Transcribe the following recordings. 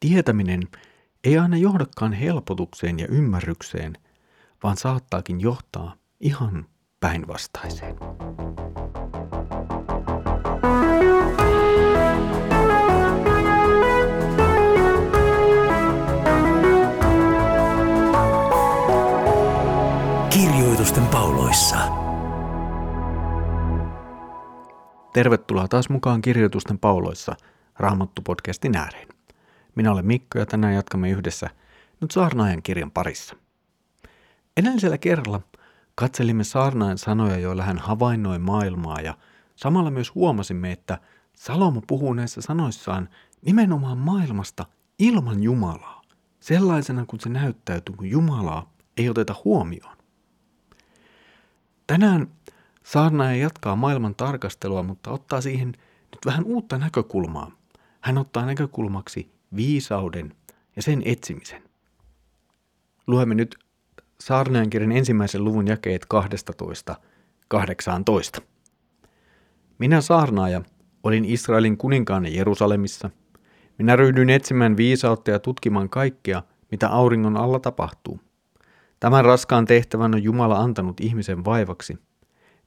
tietäminen ei aina johdakaan helpotukseen ja ymmärrykseen, vaan saattaakin johtaa ihan päinvastaiseen. Kirjoitusten pauloissa. Tervetuloa taas mukaan Kirjoitusten pauloissa Raamattu-podcastin ääreen. Minä olen Mikko ja tänään jatkamme yhdessä nyt saarnaajan kirjan parissa. Edellisellä kerralla katselimme saarnaajan sanoja, joilla hän havainnoi maailmaa ja samalla myös huomasimme, että Salomo puhuu näissä sanoissaan nimenomaan maailmasta ilman Jumalaa, sellaisena kuin se näyttäytyy, kun Jumalaa ei oteta huomioon. Tänään saarnaaja jatkaa maailman tarkastelua, mutta ottaa siihen nyt vähän uutta näkökulmaa. Hän ottaa näkökulmaksi viisauden ja sen etsimisen. Luemme nyt saarnaajan kirjan ensimmäisen luvun jakeet 12-18. Minä saarnaaja olin Israelin kuninkaan Jerusalemissa. Minä ryhdyin etsimään viisautta ja tutkimaan kaikkea, mitä auringon alla tapahtuu. Tämän raskaan tehtävän on Jumala antanut ihmisen vaivaksi.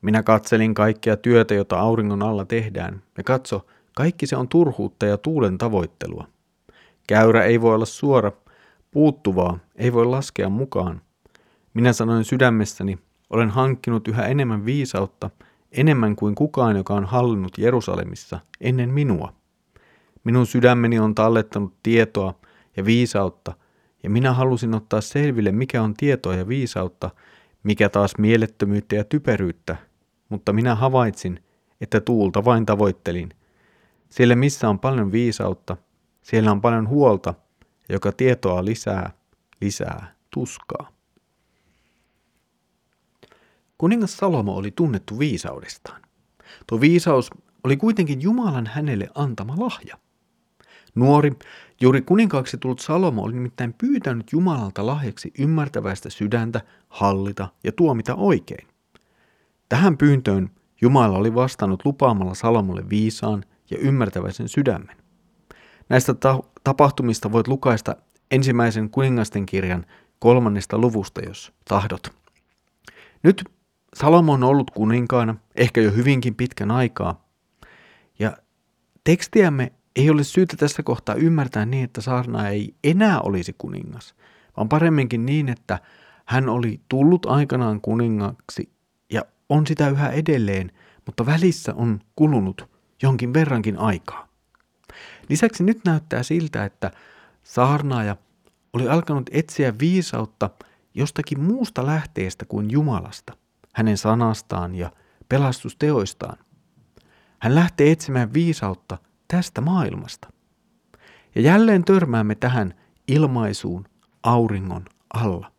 Minä katselin kaikkea työtä, jota auringon alla tehdään, ja katso, kaikki se on turhuutta ja tuulen tavoittelua. Käyrä ei voi olla suora, puuttuvaa ei voi laskea mukaan. Minä sanoin sydämessäni, olen hankkinut yhä enemmän viisautta, enemmän kuin kukaan, joka on hallinnut Jerusalemissa ennen minua. Minun sydämeni on tallettanut tietoa ja viisautta, ja minä halusin ottaa selville, mikä on tietoa ja viisautta, mikä taas mielettömyyttä ja typeryyttä, mutta minä havaitsin, että tuulta vain tavoittelin. Siellä missä on paljon viisautta, siellä on paljon huolta, joka tietoa lisää, lisää tuskaa. Kuningas Salomo oli tunnettu viisaudestaan. Tuo viisaus oli kuitenkin Jumalan hänelle antama lahja. Nuori, juuri kuninkaaksi tullut Salomo oli nimittäin pyytänyt Jumalalta lahjaksi ymmärtäväistä sydäntä, hallita ja tuomita oikein. Tähän pyyntöön Jumala oli vastannut lupaamalla Salomolle viisaan ja ymmärtäväisen sydämen. Näistä ta- tapahtumista voit lukaista ensimmäisen kuningasten kirjan kolmannesta luvusta, jos tahdot. Nyt Salomo on ollut kuninkaana, ehkä jo hyvinkin pitkän aikaa, ja tekstiämme ei ole syytä tässä kohtaa ymmärtää niin, että saarna ei enää olisi kuningas, vaan paremminkin niin, että hän oli tullut aikanaan kuningaksi ja on sitä yhä edelleen, mutta välissä on kulunut jonkin verrankin aikaa. Lisäksi nyt näyttää siltä, että saarnaaja oli alkanut etsiä viisautta jostakin muusta lähteestä kuin Jumalasta, hänen sanastaan ja pelastusteoistaan. Hän lähtee etsimään viisautta tästä maailmasta. Ja jälleen törmäämme tähän ilmaisuun auringon alla.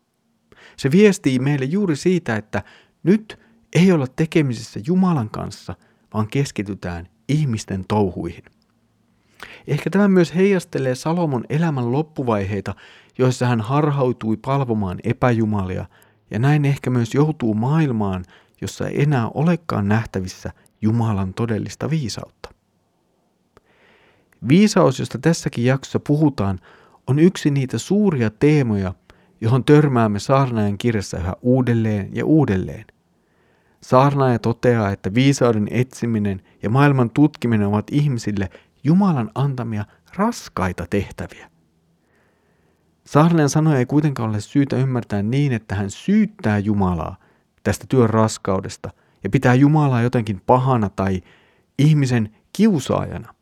Se viestii meille juuri siitä, että nyt ei olla tekemisissä Jumalan kanssa, vaan keskitytään ihmisten touhuihin. Ehkä tämä myös heijastelee Salomon elämän loppuvaiheita, joissa hän harhautui palvomaan epäjumalia ja näin ehkä myös joutuu maailmaan, jossa ei enää olekaan nähtävissä Jumalan todellista viisautta. Viisaus, josta tässäkin jaksossa puhutaan, on yksi niitä suuria teemoja, johon törmäämme saarnaajan kirjassa yhä uudelleen ja uudelleen. Saarnaaja toteaa, että viisauden etsiminen ja maailman tutkiminen ovat ihmisille Jumalan antamia raskaita tehtäviä. Saarnaajan sanoja ei kuitenkaan ole syytä ymmärtää niin, että hän syyttää Jumalaa tästä työn raskaudesta ja pitää Jumalaa jotenkin pahana tai ihmisen kiusaajana.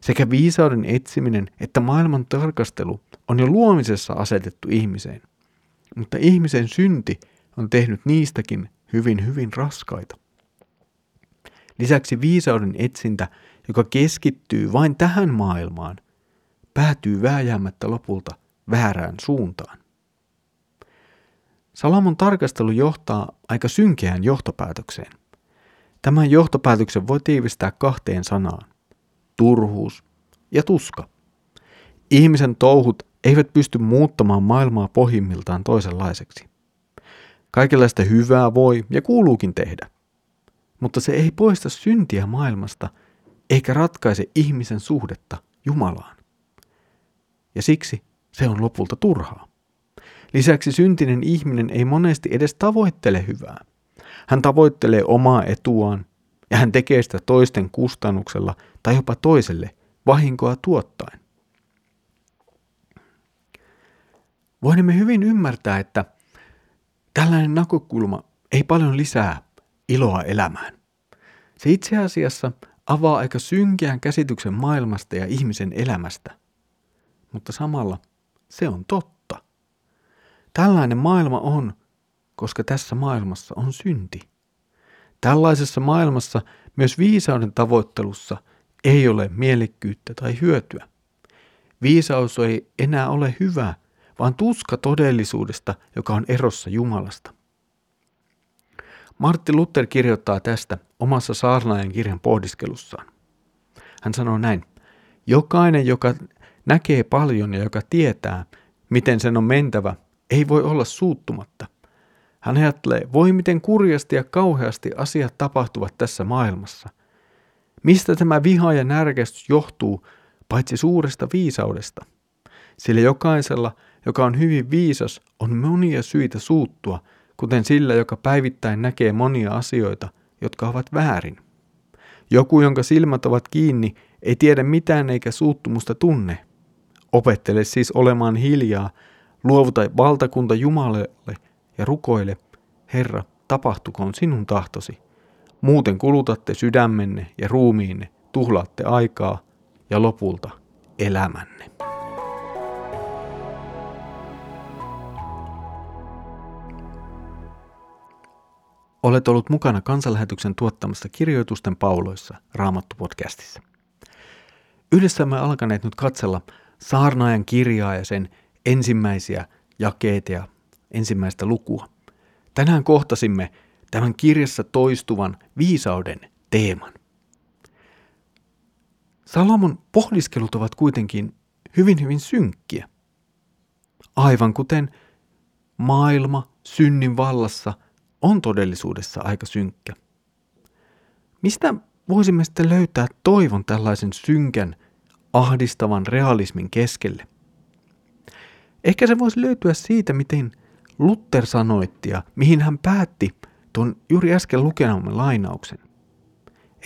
Sekä viisauden etsiminen että maailman tarkastelu on jo luomisessa asetettu ihmiseen. Mutta ihmisen synti on tehnyt niistäkin hyvin hyvin raskaita. Lisäksi viisauden etsintä, joka keskittyy vain tähän maailmaan, päätyy vääjäämättä lopulta väärään suuntaan. Salomon tarkastelu johtaa aika synkeään johtopäätökseen. Tämän johtopäätöksen voi tiivistää kahteen sanaan turhuus ja tuska. Ihmisen touhut eivät pysty muuttamaan maailmaa pohjimmiltaan toisenlaiseksi. Kaikenlaista hyvää voi ja kuuluukin tehdä, mutta se ei poista syntiä maailmasta eikä ratkaise ihmisen suhdetta Jumalaan. ja siksi se on lopulta turhaa. Lisäksi syntinen ihminen ei monesti edes tavoittele hyvää. Hän tavoittelee omaa etuaan ja hän tekee sitä toisten kustannuksella tai jopa toiselle vahinkoa tuottaen. Voimme hyvin ymmärtää, että tällainen näkökulma ei paljon lisää iloa elämään. Se itse asiassa avaa aika synkeän käsityksen maailmasta ja ihmisen elämästä. Mutta samalla se on totta. Tällainen maailma on, koska tässä maailmassa on synti. Tällaisessa maailmassa myös viisauden tavoittelussa ei ole mielekkyyttä tai hyötyä. Viisaus ei enää ole hyvä, vaan tuska todellisuudesta, joka on erossa Jumalasta. Martti Luther kirjoittaa tästä omassa saarnaajan kirjan pohdiskelussaan. Hän sanoo näin, jokainen, joka näkee paljon ja joka tietää, miten sen on mentävä, ei voi olla suuttumatta. Hän ajattelee, voi miten kurjasti ja kauheasti asiat tapahtuvat tässä maailmassa. Mistä tämä viha ja närkästys johtuu, paitsi suuresta viisaudesta? Sillä jokaisella, joka on hyvin viisas, on monia syitä suuttua, kuten sillä, joka päivittäin näkee monia asioita, jotka ovat väärin. Joku, jonka silmät ovat kiinni, ei tiedä mitään eikä suuttumusta tunne. Opettele siis olemaan hiljaa, luovuta valtakunta Jumalalle ja rukoile, Herra, tapahtukoon sinun tahtosi. Muuten kulutatte sydämenne ja ruumiinne, tuhlaatte aikaa ja lopulta elämänne. Olet ollut mukana kansanlähetyksen tuottamassa kirjoitusten pauloissa Raamattu-podcastissa. Yhdessä me alkaneet nyt katsella saarnaajan kirjaa ja sen ensimmäisiä jakeita ja ensimmäistä lukua. Tänään kohtasimme tämän kirjassa toistuvan viisauden teeman. Salomon pohdiskelut ovat kuitenkin hyvin hyvin synkkiä. Aivan kuten maailma synnin vallassa on todellisuudessa aika synkkä. Mistä voisimme sitten löytää toivon tällaisen synkän, ahdistavan realismin keskelle? Ehkä se voisi löytyä siitä, miten Luther sanoitti ja mihin hän päätti tuon juuri äsken lukenamme lainauksen.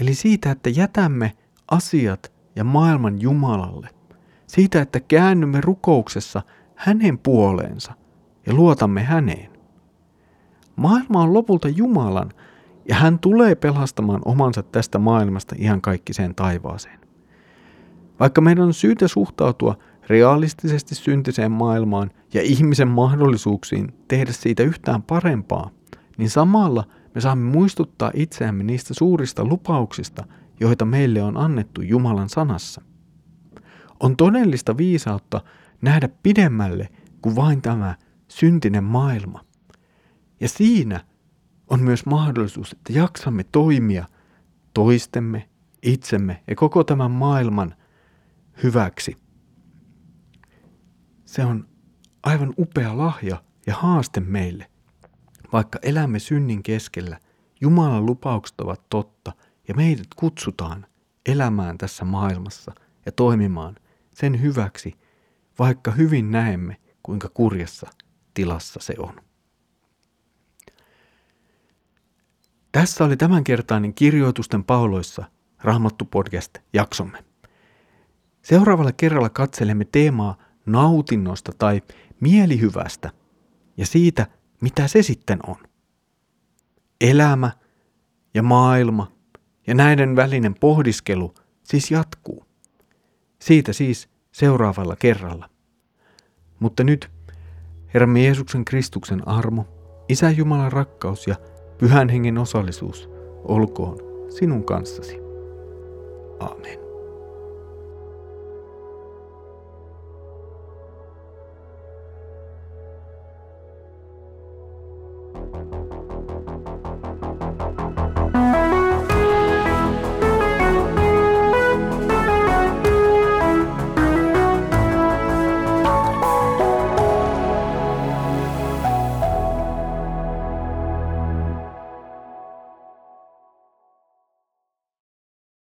Eli siitä, että jätämme asiat ja maailman Jumalalle. Siitä, että käännymme rukouksessa hänen puoleensa ja luotamme häneen. Maailma on lopulta Jumalan ja hän tulee pelastamaan omansa tästä maailmasta ihan kaikkiseen taivaaseen. Vaikka meidän on syytä suhtautua realistisesti syntiseen maailmaan ja ihmisen mahdollisuuksiin tehdä siitä yhtään parempaa, niin samalla me saamme muistuttaa itseämme niistä suurista lupauksista, joita meille on annettu Jumalan sanassa. On todellista viisautta nähdä pidemmälle kuin vain tämä syntinen maailma. Ja siinä on myös mahdollisuus, että jaksamme toimia toistemme, itsemme ja koko tämän maailman hyväksi. Se on aivan upea lahja ja haaste meille. Vaikka elämme synnin keskellä, Jumalan lupaukset ovat totta ja meidät kutsutaan elämään tässä maailmassa ja toimimaan sen hyväksi, vaikka hyvin näemme, kuinka kurjassa tilassa se on. Tässä oli tämänkertainen kirjoitusten pauloissa Raamattu podcast jaksomme. Seuraavalla kerralla katselemme teemaa nautinnosta tai mielihyvästä ja siitä, mitä se sitten on. Elämä ja maailma ja näiden välinen pohdiskelu siis jatkuu. Siitä siis seuraavalla kerralla. Mutta nyt Herramme Jeesuksen Kristuksen armo, Isä Jumalan rakkaus ja Pyhän Hengen osallisuus olkoon sinun kanssasi. Amen.